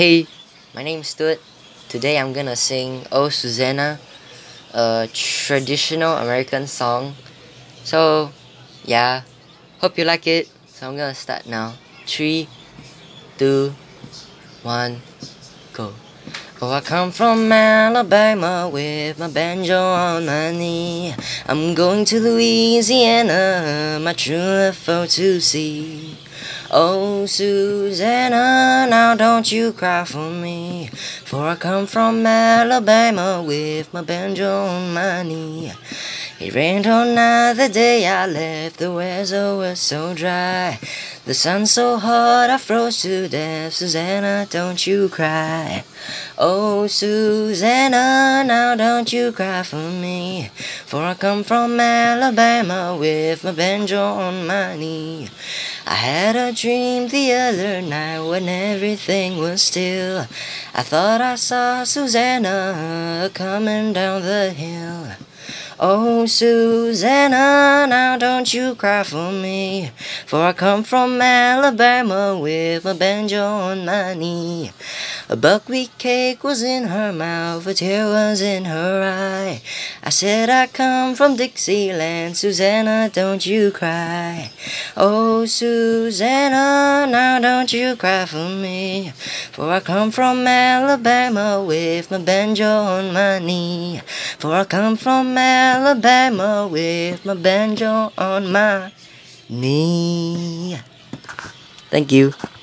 Hey, my name's Stuart. Today I'm gonna sing Oh Susanna, a traditional American song. So, yeah, hope you like it. So I'm gonna start now. Three, two, one, go. Oh, I come from Alabama with my banjo on my knee. I'm going to Louisiana, my true love for to see. Oh, Susanna, now don't you cry for me. For I come from Alabama with my banjo on my knee. It rained all night the day I left, the weather was so dry. The sun so hot I froze to death. Susanna, don't you cry. Oh, Susanna, now don't you cry for me. For I come from Alabama with my banjo on my knee. I had a dream the other night when everything was still. I thought I saw Susanna coming down the hill. Oh, Susanna, now don't you cry for me. For I come from Alabama with my banjo on my knee. A buckwheat cake was in her mouth, a tear was in her eye. I said, I come from Dixieland, Susanna, don't you cry. Oh, Susanna, now don't you cry for me. For I come from Alabama with my banjo on my knee. For I come from Alabama with my banjo on my knee. Thank you.